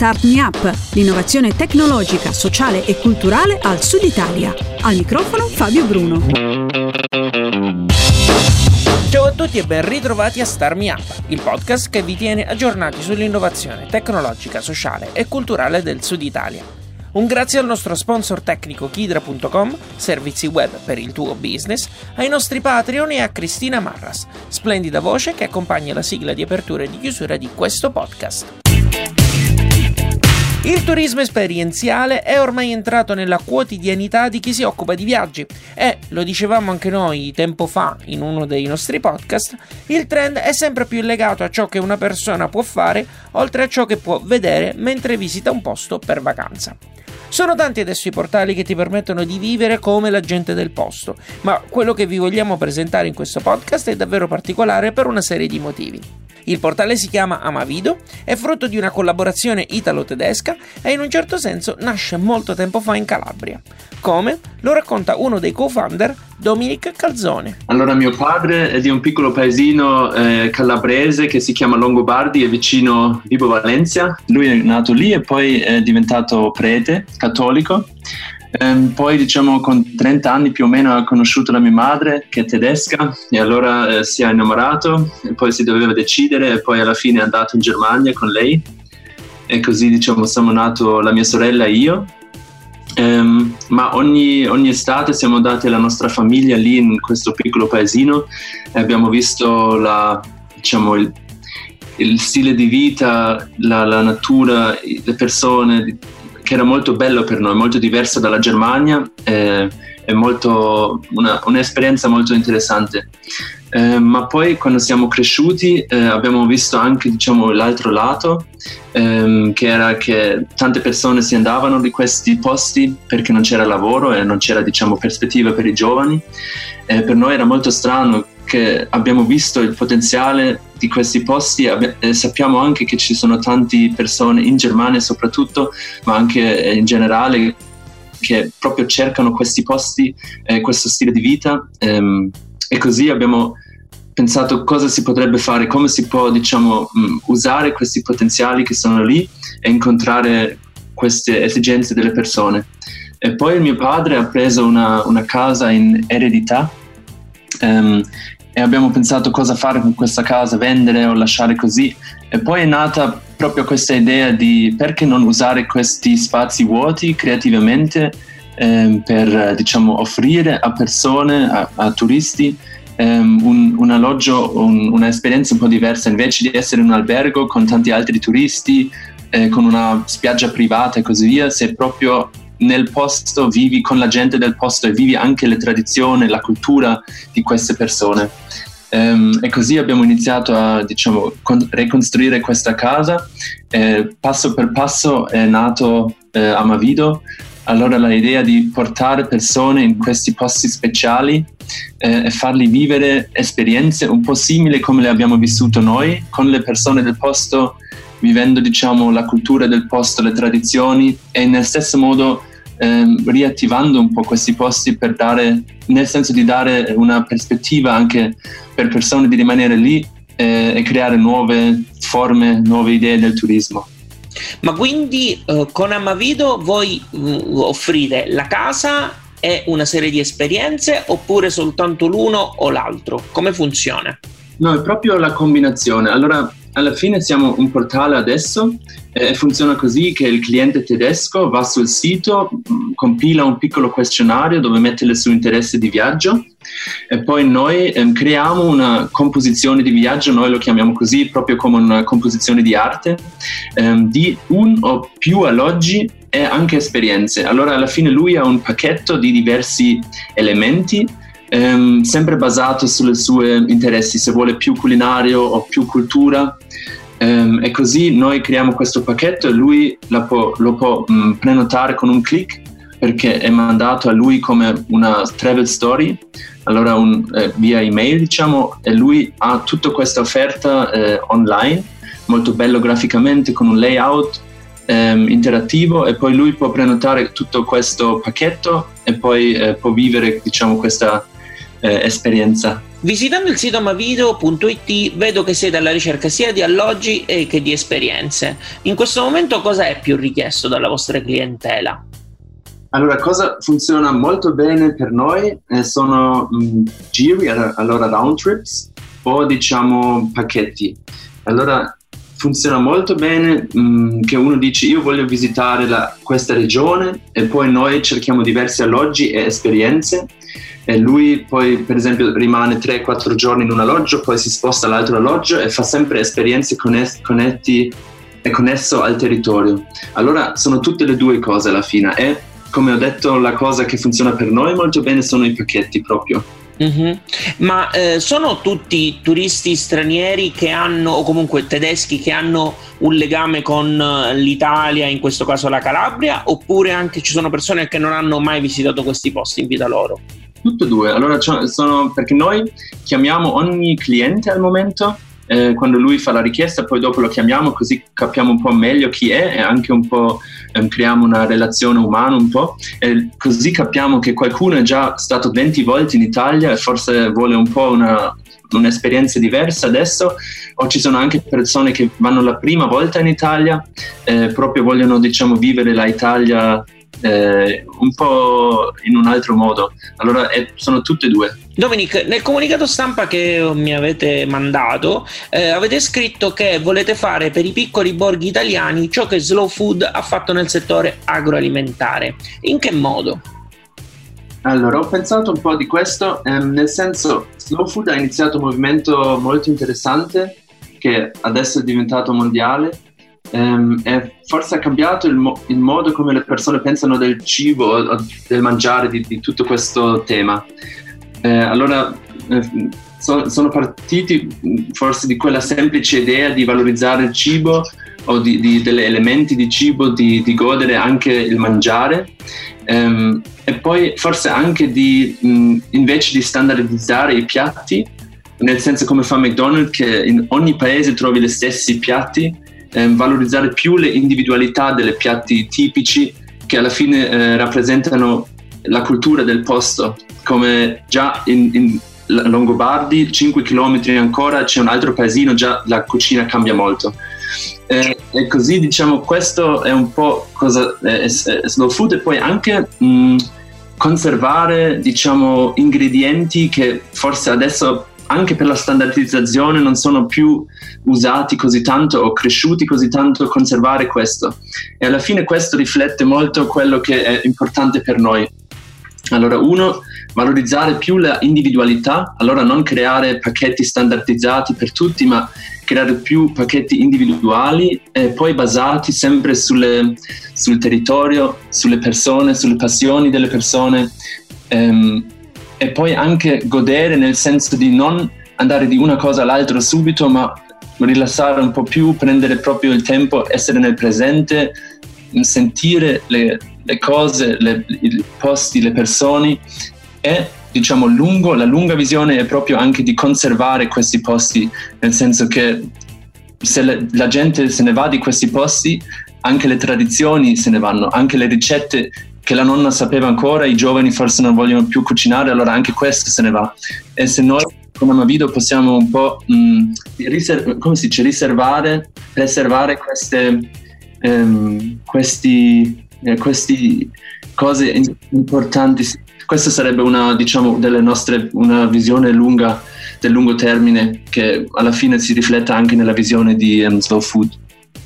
Start Me Up, l'innovazione tecnologica, sociale e culturale al Sud Italia. Al microfono Fabio Bruno. Ciao a tutti e ben ritrovati a Start Me Up, il podcast che vi tiene aggiornati sull'innovazione tecnologica, sociale e culturale del Sud Italia. Un grazie al nostro sponsor tecnico Kidra.com, servizi web per il tuo business, ai nostri Patreon e a Cristina Marras, splendida voce che accompagna la sigla di apertura e di chiusura di questo podcast. Il turismo esperienziale è ormai entrato nella quotidianità di chi si occupa di viaggi e, lo dicevamo anche noi tempo fa in uno dei nostri podcast, il trend è sempre più legato a ciò che una persona può fare oltre a ciò che può vedere mentre visita un posto per vacanza. Sono tanti adesso i portali che ti permettono di vivere come la gente del posto, ma quello che vi vogliamo presentare in questo podcast è davvero particolare per una serie di motivi. Il portale si chiama Amavido, è frutto di una collaborazione italo-tedesca e in un certo senso nasce molto tempo fa in Calabria. Come? Lo racconta uno dei co-founder, Dominic Calzone. Allora, mio padre è di un piccolo paesino eh, calabrese che si chiama Longobardi, è vicino Vibo Valencia. Lui è nato lì e poi è diventato prete cattolico Um, poi diciamo con 30 anni più o meno ha conosciuto la mia madre che è tedesca e allora eh, si è innamorato e poi si doveva decidere e poi alla fine è andato in Germania con lei. E così diciamo siamo nato la mia sorella e io. Um, ma ogni, ogni, estate siamo andati alla nostra famiglia lì in questo piccolo paesino e abbiamo visto la, diciamo, il, il stile di vita, la, la natura, le persone che era molto bello per noi, molto diverso dalla Germania e, e molto, una, un'esperienza molto interessante. Eh, ma poi quando siamo cresciuti eh, abbiamo visto anche diciamo, l'altro lato, ehm, che era che tante persone si andavano di questi posti perché non c'era lavoro e non c'era diciamo, prospettiva per i giovani. Eh, per noi era molto strano che abbiamo visto il potenziale di questi posti eh, sappiamo anche che ci sono tante persone in Germania soprattutto, ma anche eh, in generale che proprio cercano questi posti, eh, questo stile di vita ehm, e così abbiamo pensato cosa si potrebbe fare, come si può diciamo mm, usare questi potenziali che sono lì e incontrare queste esigenze delle persone. E poi il mio padre ha preso una, una casa in eredità um, e abbiamo pensato cosa fare con questa casa, vendere o lasciare così. E poi è nata proprio questa idea di perché non usare questi spazi vuoti creativamente ehm, per diciamo, offrire a persone, a, a turisti, ehm, un, un, alloggio, un, un'esperienza un po' diversa. Invece di essere un albergo con tanti altri turisti, eh, con una spiaggia privata e così via, se proprio nel posto, vivi con la gente del posto e vivi anche le tradizioni, la cultura di queste persone. Um, e così abbiamo iniziato a diciamo, ricostruire questa casa. Eh, passo per passo è nato eh, Amavido. Allora l'idea di portare persone in questi posti speciali eh, e farli vivere esperienze un po' simili come le abbiamo vissute noi, con le persone del posto, vivendo diciamo, la cultura del posto, le tradizioni e nel stesso modo ehm, riattivando un po' questi posti per dare, nel senso di dare una prospettiva anche per persone di rimanere lì eh, e creare nuove forme, nuove idee del turismo. Ma quindi eh, con Amavido voi mh, mm, offrite la casa e una serie di esperienze oppure soltanto l'uno o l'altro? Come funziona? No, è proprio la combinazione. Allora, alla fine siamo un portale adesso e eh, funziona così che il cliente tedesco va sul sito, mm, compila un piccolo questionario dove mette le sue interessi di viaggio e poi noi eh, creiamo una composizione di viaggio, noi lo chiamiamo così proprio come una composizione di arte, eh, di un o più alloggi e anche esperienze. Allora alla fine lui ha un pacchetto di diversi elementi ehm, sempre basato sulle sue interessi, se vuole più culinario o più cultura. Ehm, e così noi creiamo questo pacchetto e lui può, lo può mh, mm, prenotare con un clic perché è mandato a lui come una travel story, allora un, eh, via email diciamo, e lui ha tutta questa offerta eh, online, molto bello graficamente, con un layout ehm, interattivo e poi lui può prenotare tutto questo pacchetto e poi eh, può vivere diciamo questa eh, esperienza. Visitando il sito amavideo.it vedo che siete alla ricerca sia di alloggi che di esperienze. In questo momento cosa è più richiesto dalla vostra clientela? Allora, cosa funziona molto bene per noi eh, sono mh, mm, giri, allora round trips o diciamo pacchetti. Allora, funziona molto bene mh, mm, che uno dice io voglio visitare la, questa regione e poi noi cerchiamo diversi alloggi e esperienze e lui poi per esempio rimane 3-4 giorni in un alloggio, poi si sposta all'altro alloggio e fa sempre esperienze connes- connetti e connesso al territorio. Allora sono tutte le due cose alla fine e come ho detto, la cosa che funziona per noi molto bene sono i pacchetti proprio. Mm-hmm. Ma eh, sono tutti turisti stranieri che hanno, o comunque tedeschi che hanno un legame con eh, l'Italia, in questo caso la Calabria, oppure anche ci sono persone che non hanno mai visitato questi posti in vita loro? Tutte e due, allora sono, perché noi chiamiamo ogni cliente al momento eh, quando lui fa la richiesta, poi dopo lo chiamiamo così capiamo un po' meglio chi è e anche un po' ehm, creiamo una relazione umana un po' e così capiamo che qualcuno è già stato 20 volte in Italia e forse vuole un po' una, un'esperienza diversa adesso o ci sono anche persone che vanno la prima volta in Italia eh, proprio vogliono diciamo vivere l'Italia eh, un po' in un altro modo. Allora eh, sono tutte e due. Dominic, nel comunicato stampa che mi avete mandato, eh, avete scritto che volete fare per i piccoli borghi italiani ciò che Slow Food ha fatto nel settore agroalimentare. In che modo? Allora, ho pensato un po' di questo, ehm, nel senso, Slow Food ha iniziato un movimento molto interessante che adesso è diventato mondiale Um, e forse cambiato il, mo- il, modo come le persone pensano del cibo del mangiare, di, di tutto questo tema. Eh, allora eh, so, sono partiti forse di quella semplice idea di valorizzare il cibo o di, di degli elementi di cibo, di, di, godere anche il mangiare um, e poi forse anche di mh, invece di standardizzare i piatti, nel senso come fa McDonald's che in ogni paese trovi gli stessi piatti eh, valorizzare più le individualità delle piatti tipici che alla fine eh, rappresentano la cultura del posto, come già in, in Longobardi, 5 km ancora c'è un altro paesino, già la cucina cambia molto. Eh, e così diciamo questo è un po' cosa è, è slow food e poi anche mh, conservare diciamo ingredienti che forse adesso anche per la standardizzazione non sono più usati così tanto o cresciuti così tanto conservare questo. E alla fine questo riflette molto quello che è importante per noi. Allora, uno, valorizzare più la individualità, allora non creare pacchetti standardizzati per tutti, ma creare più pacchetti individuali e poi basati sempre sulle, sul territorio, sulle persone, sulle passioni delle persone. Um, e poi anche godere nel senso di non andare di una cosa all'altra subito, ma rilassare un po' più, prendere proprio il tempo, essere nel presente, sentire le, le cose, le, i posti, le persone e diciamo lungo, la lunga visione è proprio anche di conservare questi posti, nel senso che se le, la gente se ne va di questi posti, anche le tradizioni se ne vanno, anche le ricette che la nonna sapeva ancora, i giovani forse non vogliono più cucinare, allora anche questo se ne va. E se noi come Amavido possiamo un po' mh, riser- come si dice, riservare, preservare queste, ehm, questi, eh, questi cose importanti. Questa sarebbe una, diciamo, delle nostre, una visione lunga, del lungo termine che alla fine si rifletta anche nella visione di um, Slow Food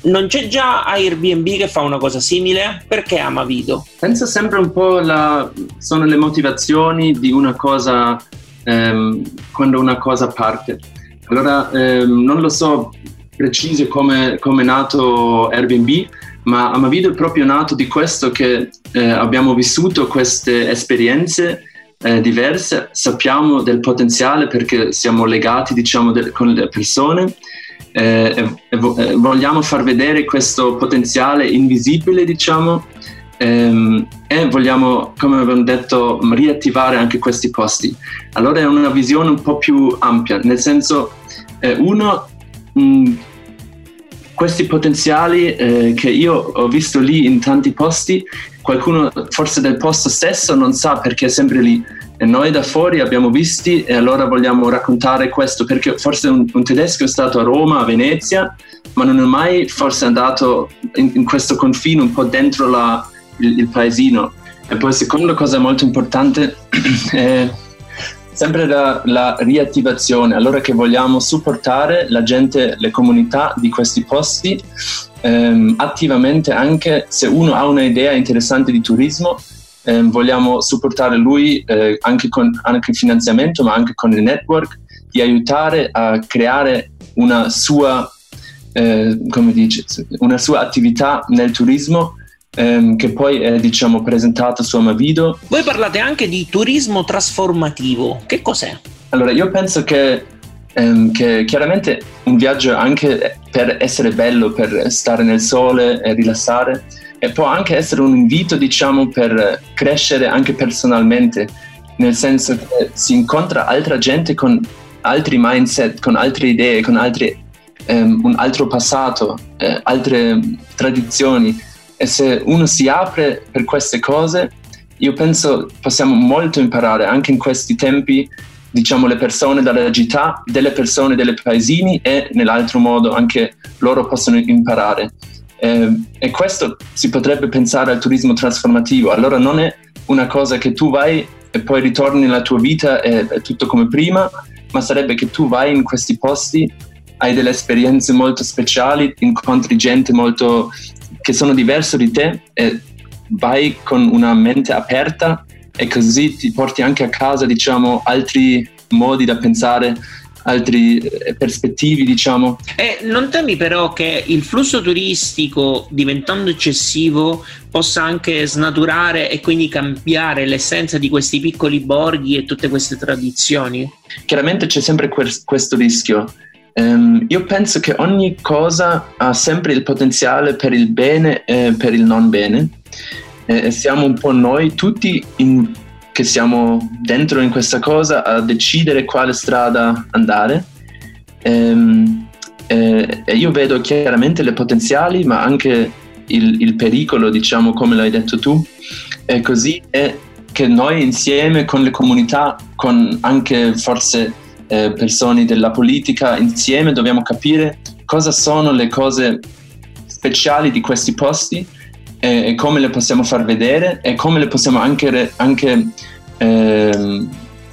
non c'è già Airbnb che fa una cosa simile? Perché ama Vido? Penso sempre un po' la, sono le motivazioni di una cosa ehm, quando una cosa parte. Allora ehm, non lo so preciso come, come è nato Airbnb, ma Amavido è proprio nato di questo che eh, abbiamo vissuto queste esperienze eh, diverse, sappiamo del potenziale perché siamo legati diciamo, de- con le persone eh, e, e vogliamo far vedere questo potenziale invisibile, diciamo, ehm, e vogliamo, come abbiamo detto, riattivare anche questi posti. Allora è una visione un po' più ampia, nel senso, eh, uno, mh, questi potenziali eh, che io ho visto lì in tanti posti, qualcuno forse del posto stesso non sa perché è sempre lì. E noi da fuori abbiamo visti e allora vogliamo raccontare questo perché forse un, un tedesco è stato a Roma, a Venezia, ma non è mai forse andato in, in questo confine un po' dentro la, il, il paesino. E poi seconda cosa molto importante è sempre la, la, riattivazione, allora che vogliamo supportare la gente, le comunità di questi posti ehm, attivamente anche se uno ha un'idea interessante di turismo, ehm, vogliamo supportare lui eh, anche con anche finanziamento ma anche con il network di aiutare a creare una sua, eh, come dice, una sua attività nel turismo ehm, che poi è diciamo presentato su Amavido. Voi parlate anche di turismo trasformativo, che cos'è? Allora io penso che, ehm, che chiaramente un viaggio anche per essere bello, per stare nel sole e rilassare, e può anche essere un invito diciamo per crescere anche personalmente, nel senso che si incontra altra gente con altri mindset, con altre idee, con altri, um, un altro passato, eh, altre tradizioni. E se uno si apre per queste cose, io penso possiamo molto imparare anche in questi tempi, diciamo le persone dalla città, delle persone delle paesini e nell'altro modo anche loro possono imparare. Eh, e questo si potrebbe pensare al turismo trasformativo. Allora non è una cosa che tu vai e poi ritorni nella tua vita e è tutto come prima, ma sarebbe che tu vai in questi posti, hai delle esperienze molto speciali, incontri gente molto che sono diverse di te e vai con una mente aperta e così ti porti anche a casa diciamo altri modi da pensare altri eh, perspettivi diciamo. E non temi però che il flusso turistico diventando eccessivo possa anche snaturare e quindi cambiare l'essenza di questi piccoli borghi e tutte queste tradizioni? Chiaramente c'è sempre questo rischio. Um, io penso che ogni cosa ha sempre il potenziale per il bene e per il non bene. E siamo un po' noi tutti in, che siamo dentro in questa cosa a decidere quale strada andare. Um, e, e io vedo chiaramente le potenziali, ma anche il, il, pericolo, diciamo, come l'hai detto tu. E così è che noi insieme con le comunità, con anche forse eh, persone della politica insieme dobbiamo capire cosa sono le cose speciali di questi posti e, e come le possiamo far vedere e come le possiamo anche, anche eh,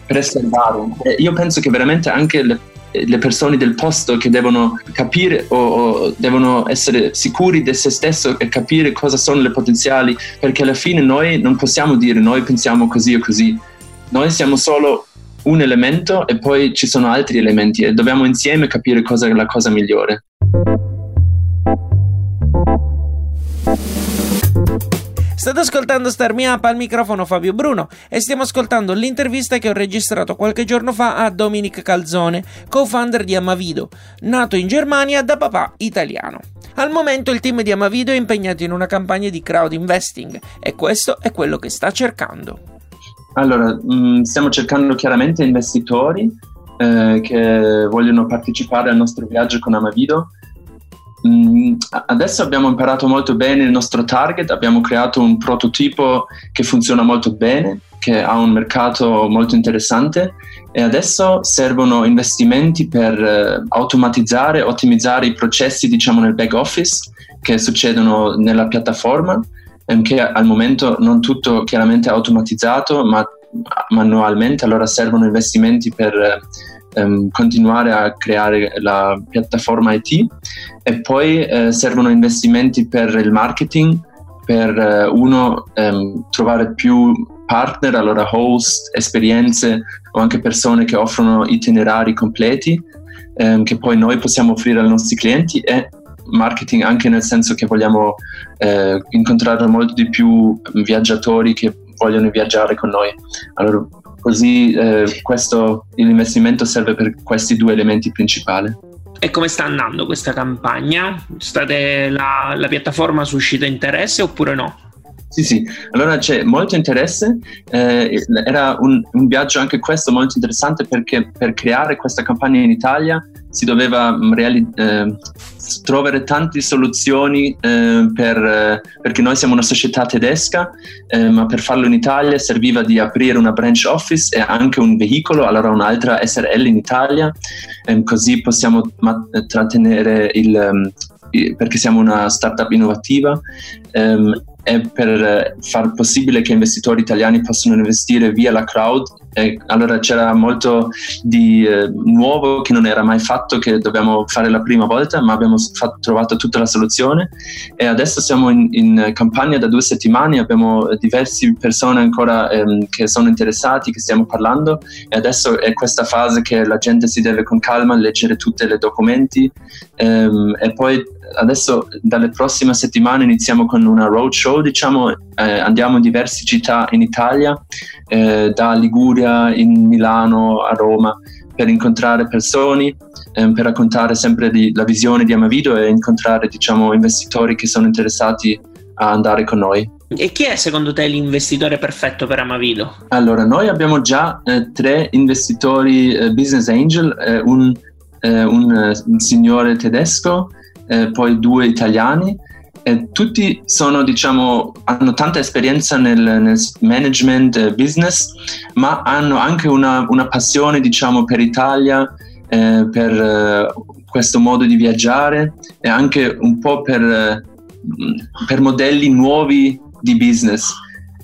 preservare. Io penso che veramente anche le, le, persone del posto che devono capire o, o, devono essere sicuri di se stesso e capire cosa sono le potenziali, perché alla fine noi non possiamo dire noi pensiamo così o così, noi siamo solo un elemento e poi ci sono altri elementi e dobbiamo insieme capire cosa è la cosa migliore. State ascoltando Star Me Up al microfono Fabio Bruno e stiamo ascoltando l'intervista che ho registrato qualche giorno fa a Dominic Calzone, co-founder di Amavido, nato in Germania da papà italiano. Al momento il team di Amavido è impegnato in una campagna di crowd investing e questo è quello che sta cercando. Allora, mm, stiamo cercando chiaramente investitori eh, che vogliono partecipare al nostro viaggio con Amavido. Mm, adesso abbiamo imparato molto bene il nostro target, abbiamo creato un prototipo che funziona molto bene, che ha un mercato molto interessante e adesso servono investimenti per eh, automatizzare, ottimizzare i processi diciamo nel back office che succedono nella piattaforma che al momento non tutto chiaramente automatizzato, ma manualmente, allora servono investimenti per um, continuare a creare la piattaforma IT e poi eh, servono investimenti per il marketing, per eh, uno um, trovare più partner, allora host, esperienze o anche persone che offrono itinerari completi um, che poi noi possiamo offrire ai nostri clienti e marketing anche nel senso che vogliamo eh, incontrare molto di più viaggiatori che vogliono viaggiare con noi. Allora, così eh, questo, l'investimento serve per questi due elementi principali. E come sta andando questa campagna? State, la, la piattaforma suscita interesse oppure no? Sì, sì, allora c'è molto interesse, eh, era un, un, viaggio anche questo molto interessante perché per creare questa campagna in Italia si doveva mm, reali- eh, trovare tante soluzioni eh, per, eh, perché noi siamo una società tedesca, eh, ma per farlo in Italia serviva di aprire una branch office e anche un veicolo, allora un'altra SRL in Italia, ehm, così possiamo ma- trattenere il, um, perché siamo una startup innovativa è per far possibile che investitori italiani possano investire via la crowd. E allora c'era molto di eh, nuovo che non era mai fatto, che dobbiamo fare la prima volta, ma abbiamo fatto, trovato tutta la soluzione. E adesso siamo in, in, campagna da due settimane, abbiamo diverse persone ancora ehm, che sono interessati, che stiamo parlando. E adesso è questa fase che la gente si deve con calma leggere tutti i documenti. Ehm, e poi adesso dalle prossime settimane iniziamo con una roadshow, diciamo, eh, andiamo in diverse città in Italia, eh, da Liguria, in Milano, a Roma, per incontrare persone, eh, per raccontare sempre di, la visione di Amavido e incontrare, diciamo, investitori che sono interessati a andare con noi. E chi è secondo te l'investitore perfetto per Amavido? Allora, noi abbiamo già eh, tre investitori eh, business angel, eh, un, un, un signore tedesco, eh, poi due italiani. E tutti sono, diciamo, hanno tanta esperienza nel, nel management eh, business, ma hanno anche una, una passione, diciamo, per Italia, eh, per eh, questo modo di viaggiare e anche un po' per, eh, per modelli nuovi di business.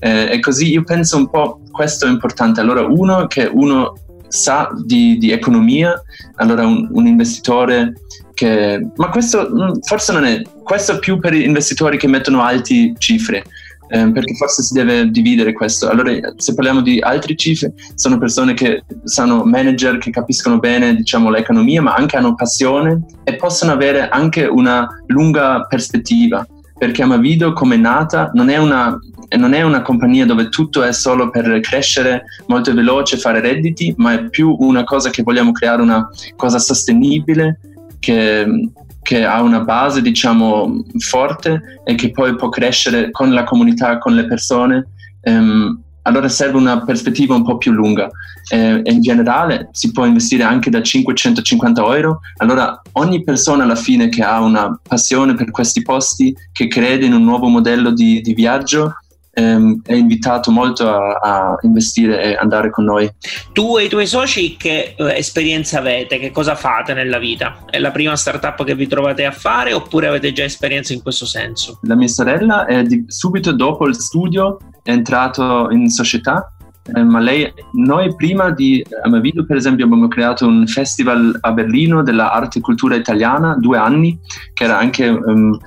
Eh, e così io penso un po' questo è importante. Allora, uno che uno sa di, di economia, allora un, un investitore che, ma questo mm, forse non è, questo è più per investitori che mettono alti cifre, eh, perché forse si deve dividere questo. Allora, se parliamo di altre cifre, sono persone che sono manager, che capiscono bene, diciamo, l'economia, ma anche hanno passione e possono avere anche una lunga prospettiva, perché Amavido come è nata non è una non è una compagnia dove tutto è solo per crescere molto veloce, fare redditi, ma è più una cosa che vogliamo creare una cosa sostenibile che, che ha una base diciamo forte e che poi può crescere con la comunità, con le persone. Um, allora serve una prospettiva un po' più lunga eh, in generale si può investire anche da 550 euro allora ogni persona alla fine che ha una passione per questi posti che crede in un nuovo modello di, di viaggio ehm, è invitato molto a, a, investire e andare con noi. Tu e i tuoi soci che eh, esperienza avete? Che cosa fate nella vita? È la prima startup che vi trovate a fare oppure avete già esperienza in questo senso? La mia sorella è di, subito dopo il studio è entrato in società eh, ma lei, noi prima di Amavido per esempio abbiamo creato un festival a Berlino dell'arte e cultura italiana, due anni, che era anche, um,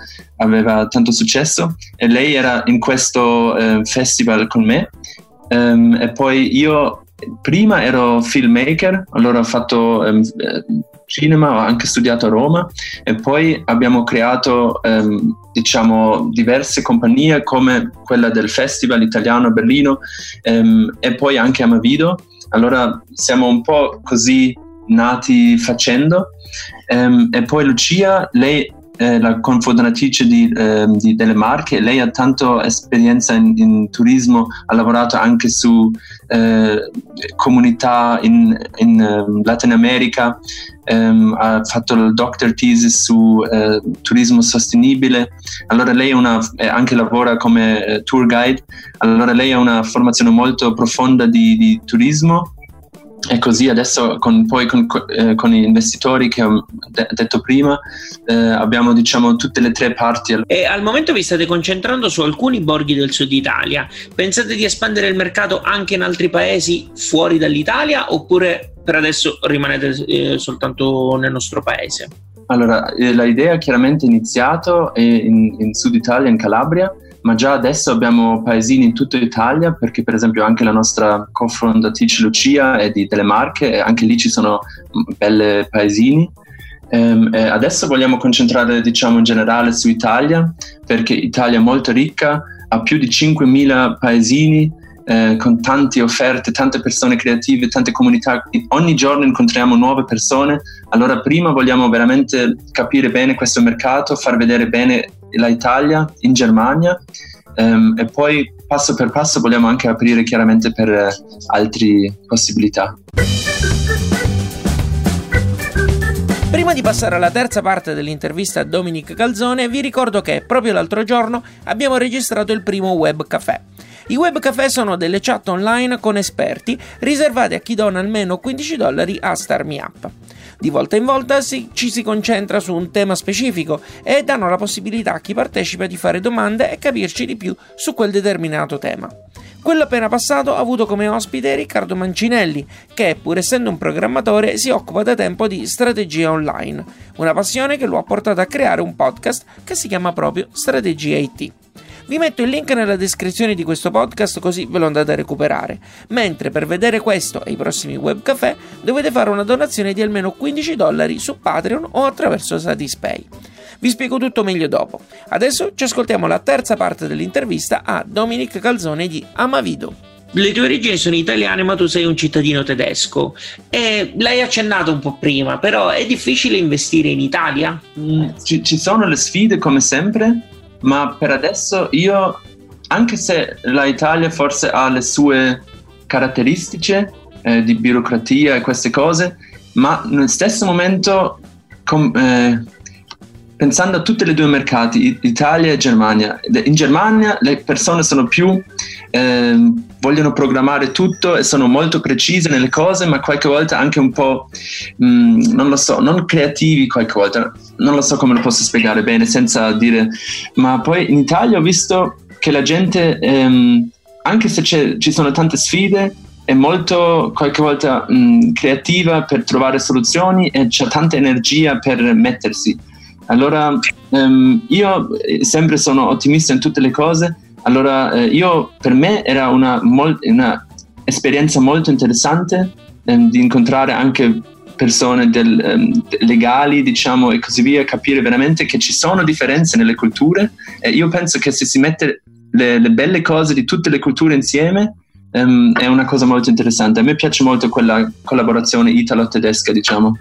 aveva tanto successo e lei era in questo uh, festival con me um, e poi io prima ero filmmaker, allora ho fatto um, cinema, ho anche studiato a Roma e poi abbiamo creato um, diciamo diverse compagnie come quella del Festival Italiano a Berlino um, e poi anche Amavido. Allora siamo un po' così nati facendo e poi Lucia, lei la confondatrice di, eh, di, delle Marche, lei ha tanta esperienza in, in, turismo, ha lavorato anche su eh, comunità in, in um, Latin America, um, ha fatto il doctor thesis su eh, turismo sostenibile, allora lei una, anche lavora come eh, tour guide, allora lei ha una formazione molto profonda di, di turismo e così adesso con, poi con, eh, con, gli investitori che ho de- detto prima eh, abbiamo diciamo tutte le tre parti. E al momento vi state concentrando su alcuni borghi del sud Italia. Pensate di espandere il mercato anche in altri paesi fuori dall'Italia oppure per adesso rimanete eh, soltanto nel nostro paese? Allora, eh, l'idea chiaramente è iniziata in, in Sud Italia, in Calabria, ma già adesso abbiamo paesini in tutta Italia perché per esempio anche la nostra cofondatrice Lucia è di delle Marche e anche lì ci sono belle paesini. Um, adesso vogliamo concentrare diciamo in generale su Italia perché Italia è molto ricca, ha più di 5.000 paesini eh, con tante offerte, tante persone creative, tante comunità. Ogni giorno incontriamo nuove persone. Allora prima vogliamo veramente capire bene questo mercato, far vedere bene l'Italia in Germania um, e poi passo per passo vogliamo anche aprire chiaramente per uh, altre possibilità. Prima di passare alla terza parte dell'intervista a Dominic Calzone, vi ricordo che proprio l'altro giorno abbiamo registrato il primo web caffè. I web caffè sono delle chat online con esperti riservate a chi dona almeno 15 dollari a StarMeUp. Di volta in volta si, ci si concentra su un tema specifico e danno la possibilità a chi partecipa di fare domande e capirci di più su quel determinato tema. Quello appena passato ha avuto come ospite Riccardo Mancinelli, che pur essendo un programmatore si occupa da tempo di strategia online, una passione che lo ha portato a creare un podcast che si chiama proprio Strategia IT. Vi metto il link nella descrizione di questo podcast così ve lo andate a recuperare. Mentre per vedere questo e i prossimi webcafè dovete fare una donazione di almeno 15 dollari su Patreon o attraverso Satispay. Vi spiego tutto meglio dopo. Adesso ci ascoltiamo la terza parte dell'intervista a Dominic Calzone di Amavido. Le tue origini sono italiane, ma tu sei un cittadino tedesco. E l'hai accennato un po' prima, però è difficile investire in Italia? Mm, ci, ci sono le sfide come sempre, ma per adesso io, anche se l'Italia forse ha le sue caratteristiche eh, di burocrazia e queste cose, ma nel stesso momento com, eh, pensando a tutti e due i mercati, Italia e Germania. In Germania le persone sono più, eh, vogliono programmare tutto e sono molto precise nelle cose, ma qualche volta anche un po', mh, mm, non lo so, non creativi qualche volta. Non lo so come lo posso spiegare bene senza dire, ma poi in Italia ho visto che la gente, ehm, anche se ci sono tante sfide, è molto qualche volta mh, mm, creativa per trovare soluzioni e c'è tanta energia per mettersi. Allora, ehm, io eh, sempre sono ottimista in tutte le cose. Allora, eh, io per me era una, mol- una molto interessante ehm, di incontrare anche persone del, um, legali, diciamo, e così via, capire veramente che ci sono differenze nelle culture. E io penso che se si mette le, le belle cose di tutte le culture insieme, um, è una cosa molto interessante. A me piace molto quella collaborazione italo-tedesca, diciamo.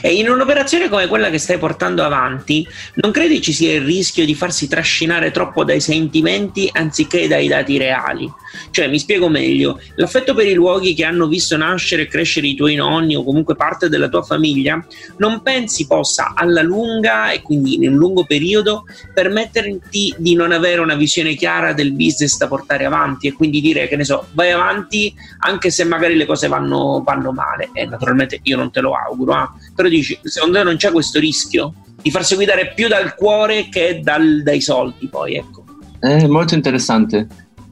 E in un'operazione come quella che stai portando avanti, non credi ci sia il rischio di farsi trascinare troppo dai sentimenti anziché dai dati reali? Cioè, mi spiego meglio, l'affetto per i luoghi che hanno visto nascere e crescere i tuoi nonni o comunque parte della tua famiglia, non pensi possa alla lunga e quindi in un lungo periodo permetterti di non avere una visione chiara del business da portare avanti e quindi dire che ne so, vai avanti anche se magari le cose vanno, vanno male. E naturalmente io non te lo auguro, eh? però dici, secondo te non c'è questo rischio di farsi guidare più dal cuore che dal, dai soldi poi, ecco. È molto interessante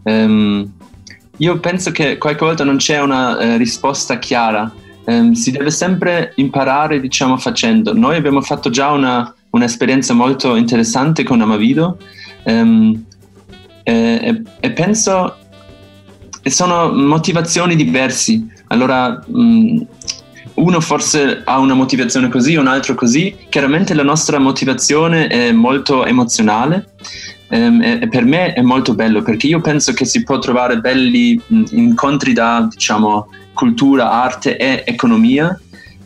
Um, io penso che qualche volta non c'è una eh, risposta chiara, um, si deve sempre imparare, diciamo, facendo. Noi abbiamo fatto già una, un'esperienza molto interessante con Amavido um, e, e, penso che sono motivazioni diverse. Allora, um, uno forse ha una motivazione così, un altro così. Chiaramente la nostra motivazione è molto emozionale ehm, e, per me è molto bello perché io penso che si può trovare belli incontri da diciamo cultura, arte e economia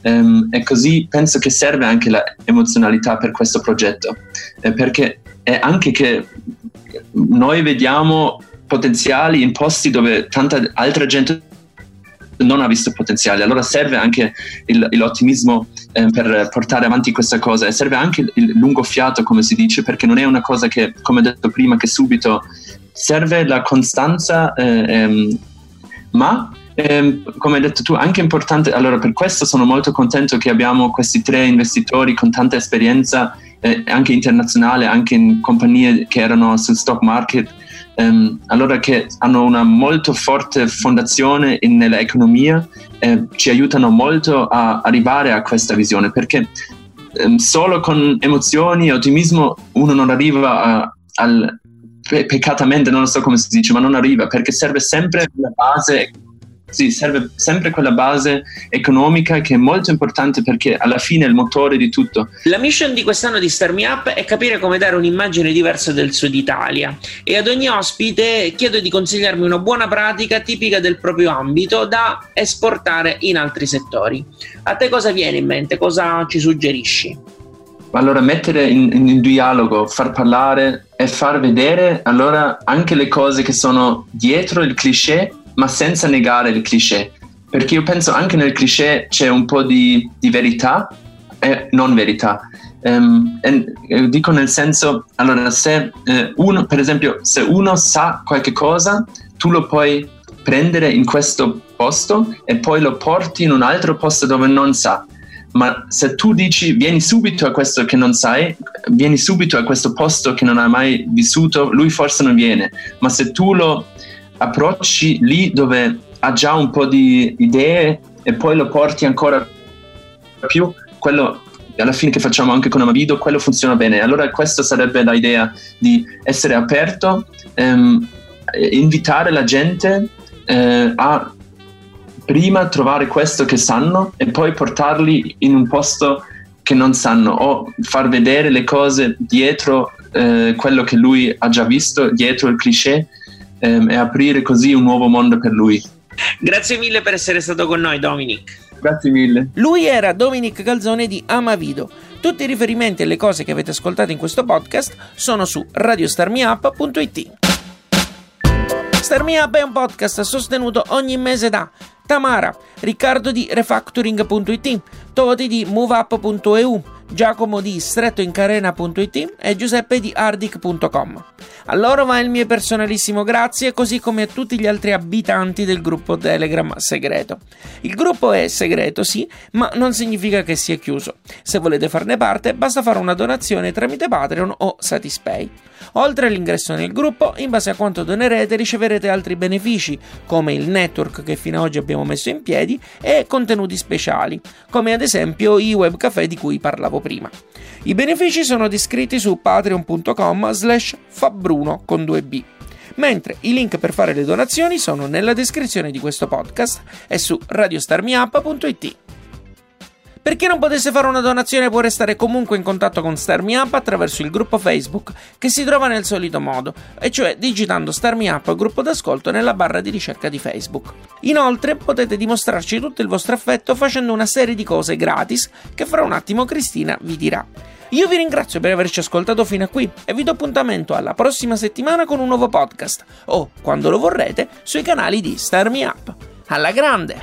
ehm, e così penso che serve anche l'emozionalità per questo progetto eh, perché è anche che noi vediamo potenziali in posti dove tanta altra gente non ha visto potenziale. Allora serve anche il, l'ottimismo eh, per portare avanti questa cosa e serve anche il lungo fiato, come si dice, perché non è una cosa che, come detto prima, che subito serve la costanza, eh, ehm, ma eh, come hai detto tu, anche importante. Allora, per questo sono molto contento che abbiamo questi tre investitori con tanta esperienza, eh, anche internazionale, anche in compagnie che erano sul stock market ehm, allora che hanno una molto forte fondazione in, nell'economia eh, ci aiutano molto a arrivare a questa visione perché ehm, solo con emozioni e ottimismo uno non arriva a, al peccatamente, non so come si dice, ma non arriva perché serve sempre una base sì, serve sempre quella base economica che è molto importante perché alla fine è il motore di tutto. La mission di quest'anno di Star Me Up è capire come dare un'immagine diversa del Sud Italia e ad ogni ospite chiedo di consigliarmi una buona pratica tipica del proprio ambito da esportare in altri settori. A te cosa viene in mente? Cosa ci suggerisci? allora mettere in, in, in, dialogo, far parlare e far vedere allora anche le cose che sono dietro il cliché, ma senza negare il cliché. Perché io penso anche nel cliché c'è un po' di, di verità e non verità. Um, e, dico nel senso, allora se eh, uno, per esempio, se uno sa qualche cosa, tu lo puoi prendere in questo posto e poi lo porti in un altro posto dove non sa ma se tu dici vieni subito a questo che non sai, vieni subito a questo posto che non hai mai vissuto, lui forse non viene, ma se tu lo approcci lì dove ha già un po' di idee e poi lo porti ancora più, quello alla fine che facciamo anche con Amavido, quello funziona bene. Allora questa sarebbe l'idea di essere aperto, ehm, invitare la gente eh, a prima trovare questo che sanno e poi portarli in un posto che non sanno o far vedere le cose dietro eh, quello che lui ha già visto, dietro il cliché ehm, e aprire così un nuovo mondo per lui. Grazie mille per essere stato con noi Dominic. Grazie mille. Lui era Dominic Calzone di Amavido. Tutti i riferimenti alle cose che avete ascoltato in questo podcast sono su radiostarmiup.it. Starmi Up è un podcast sostenuto ogni mese da Tamara, Riccardo di Refactoring.it, Toti di MoveUp.eu, Giacomo di strettoincarena.it e Giuseppe di ardic.com. A loro va il mio personalissimo grazie, così come a tutti gli altri abitanti del gruppo Telegram segreto. Il gruppo è segreto, sì, ma non significa che sia chiuso. Se volete farne parte, basta fare una donazione tramite Patreon o Satispay. Oltre all'ingresso nel gruppo, in base a quanto donerete riceverete altri benefici, come il network che fino ad oggi abbiamo messo in piedi e contenuti speciali, come ad esempio i webcafé di cui parlavo prima. I benefici sono descritti su patreon.com slash fabbruno con 2b mentre i link per fare le donazioni sono nella descrizione di questo podcast e su radiostarmiup.it. Per chi non potesse fare una donazione può restare comunque in contatto con Starmi Up attraverso il gruppo Facebook che si trova nel solito modo, e cioè digitando Starmi Up gruppo d'ascolto nella barra di ricerca di Facebook. Inoltre potete dimostrarci tutto il vostro affetto facendo una serie di cose gratis che fra un attimo Cristina vi dirà. Io vi ringrazio per averci ascoltato fino a qui e vi do appuntamento alla prossima settimana con un nuovo podcast o, quando lo vorrete, sui canali di Starmi Up. Alla grande!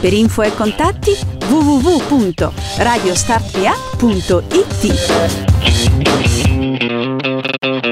Per info e contatti www.radiostartmeup.it